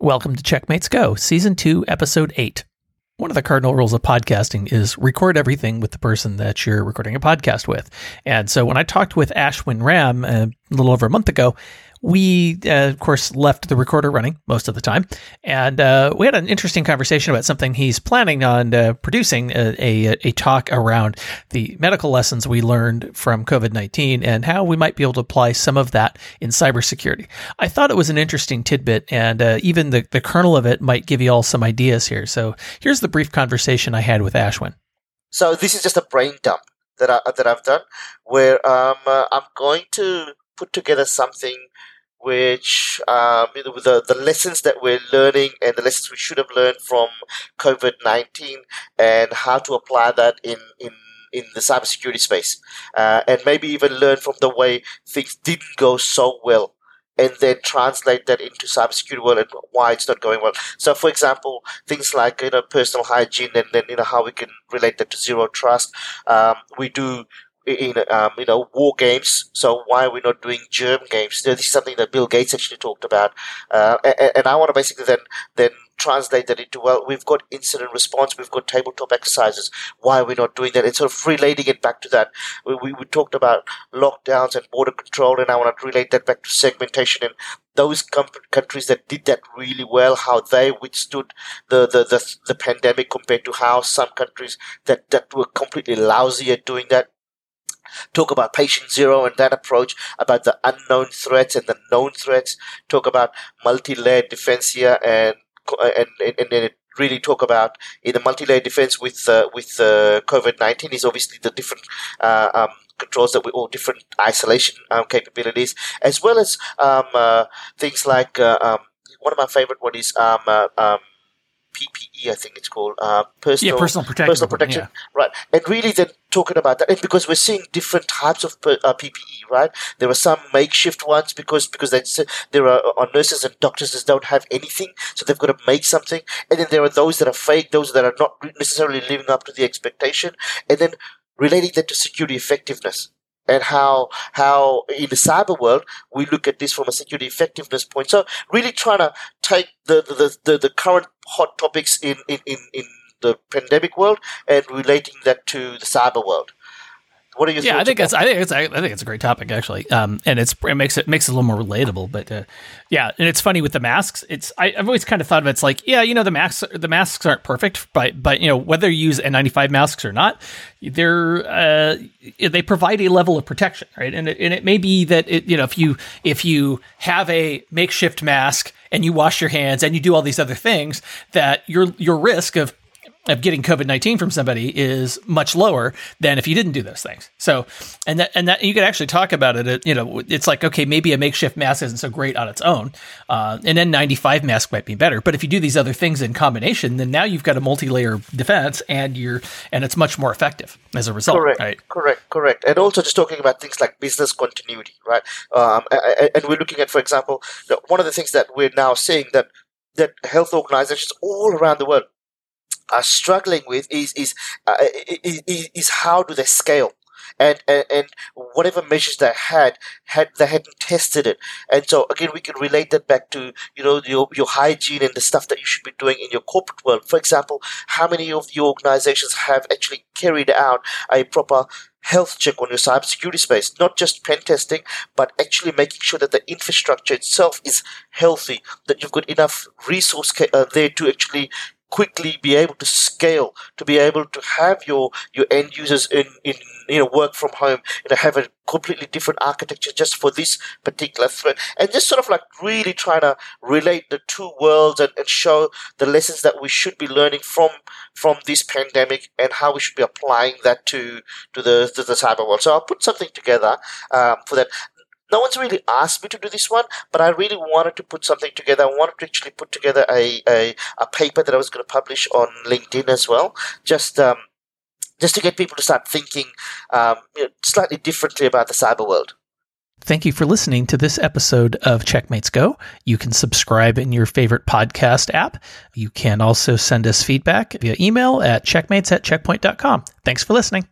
Welcome to Checkmates Go, Season 2, Episode 8. One of the cardinal rules of podcasting is record everything with the person that you're recording a podcast with. And so when I talked with Ashwin Ram uh, a little over a month ago, we, uh, of course, left the recorder running most of the time. And uh, we had an interesting conversation about something he's planning on uh, producing a, a, a, talk around the medical lessons we learned from COVID 19 and how we might be able to apply some of that in cybersecurity. I thought it was an interesting tidbit, and uh, even the, the kernel of it might give you all some ideas here. So here's the brief conversation I had with Ashwin. So this is just a brain dump that I, that I've done, where um, uh, I'm going to put together something which um, you know, the the lessons that we're learning and the lessons we should have learned from COVID nineteen and how to apply that in in in the cybersecurity space, uh, and maybe even learn from the way things didn't go so well, and then translate that into cybersecurity world and why it's not going well. So, for example, things like you know personal hygiene, and then you know how we can relate that to zero trust. Um, we do in um, you know war games. So why are we not doing germ games? This is something that Bill Gates actually talked about, uh, and, and, I want to basically then then translate that into well, we've got incident response, we've got tabletop exercises. Why are we not doing that? And sort of relating it back to that. We, we, we talked about lockdowns and border control, and I want to relate that back to segmentation and those com- countries that did that really well, how they withstood the, the, the, the pandemic compared to how some countries that, that were completely lousy at doing that talk about patient zero and that approach, about the unknown threats and the known threats, talk about multi-layered defense here and, and, and, and then really talk about in the multi-layer defense with uh, with uh, COVID-19 is obviously the different uh, um, controls that we all different isolation um, capabilities, as well as um, uh, things like uh, um, one of my favorite one is um, uh, um, PPE, I think it's called, personal, yeah, personal protection, personal protection, yeah. right? And really, then talking about that, and because we're seeing different types of uh, PPE, right? There are some makeshift ones because because they, there are, are nurses and doctors that don't have anything, so they've got to make something, and then there are those that are fake, those that are not necessarily living up to the expectation, and then relating that to security effectiveness and how how in the cyber world we look at this from a security effectiveness point. So really trying to take the the, the, the current hot topics in, in, in, in the pandemic world and relating that to the cyber world. What are your yeah? I think it's I think it's I think it's a great topic actually, um, and it's it makes it makes it a little more relatable. But uh, yeah, and it's funny with the masks. It's I, have always kind of thought of it, it's like yeah, you know the masks the masks aren't perfect, but but you know whether you use N95 masks or not, they're uh, they provide a level of protection, right? And it, and it may be that it you know if you if you have a makeshift mask and you wash your hands and you do all these other things, that your your risk of of getting COVID nineteen from somebody is much lower than if you didn't do those things. So, and that and that you could actually talk about it. you know, it's like okay, maybe a makeshift mask isn't so great on its own, uh, and then ninety five mask might be better. But if you do these other things in combination, then now you've got a multi layer defense, and you're and it's much more effective as a result. Correct, right? correct, correct. And also just talking about things like business continuity, right? Um, and we're looking at, for example, one of the things that we're now seeing that that health organizations all around the world are struggling with is is, uh, is is how do they scale? And, and and whatever measures they had had they hadn't tested it. And so again we can relate that back to you know your your hygiene and the stuff that you should be doing in your corporate world. For example how many of the organizations have actually carried out a proper health check on your cybersecurity space, not just pen testing, but actually making sure that the infrastructure itself is healthy, that you've got enough resource uh, there to actually quickly be able to scale, to be able to have your your end users in in you know work from home, you know have a completely different architecture just for this particular threat, and just sort of like really trying to relate the two worlds and, and show the lessons that we should be learning from from this pandemic and how we should be applying that to to the to the cyber world. So I'll put something together um, for that no one's really asked me to do this one, but I really wanted to put something together. I wanted to actually put together a, a, a paper that I was going to publish on LinkedIn as well, just um, just to get people to start thinking um, you know, slightly differently about the cyber world. Thank you for listening to this episode of Checkmates Go. You can subscribe in your favorite podcast app. You can also send us feedback via email at checkmates at checkpoint.com. Thanks for listening.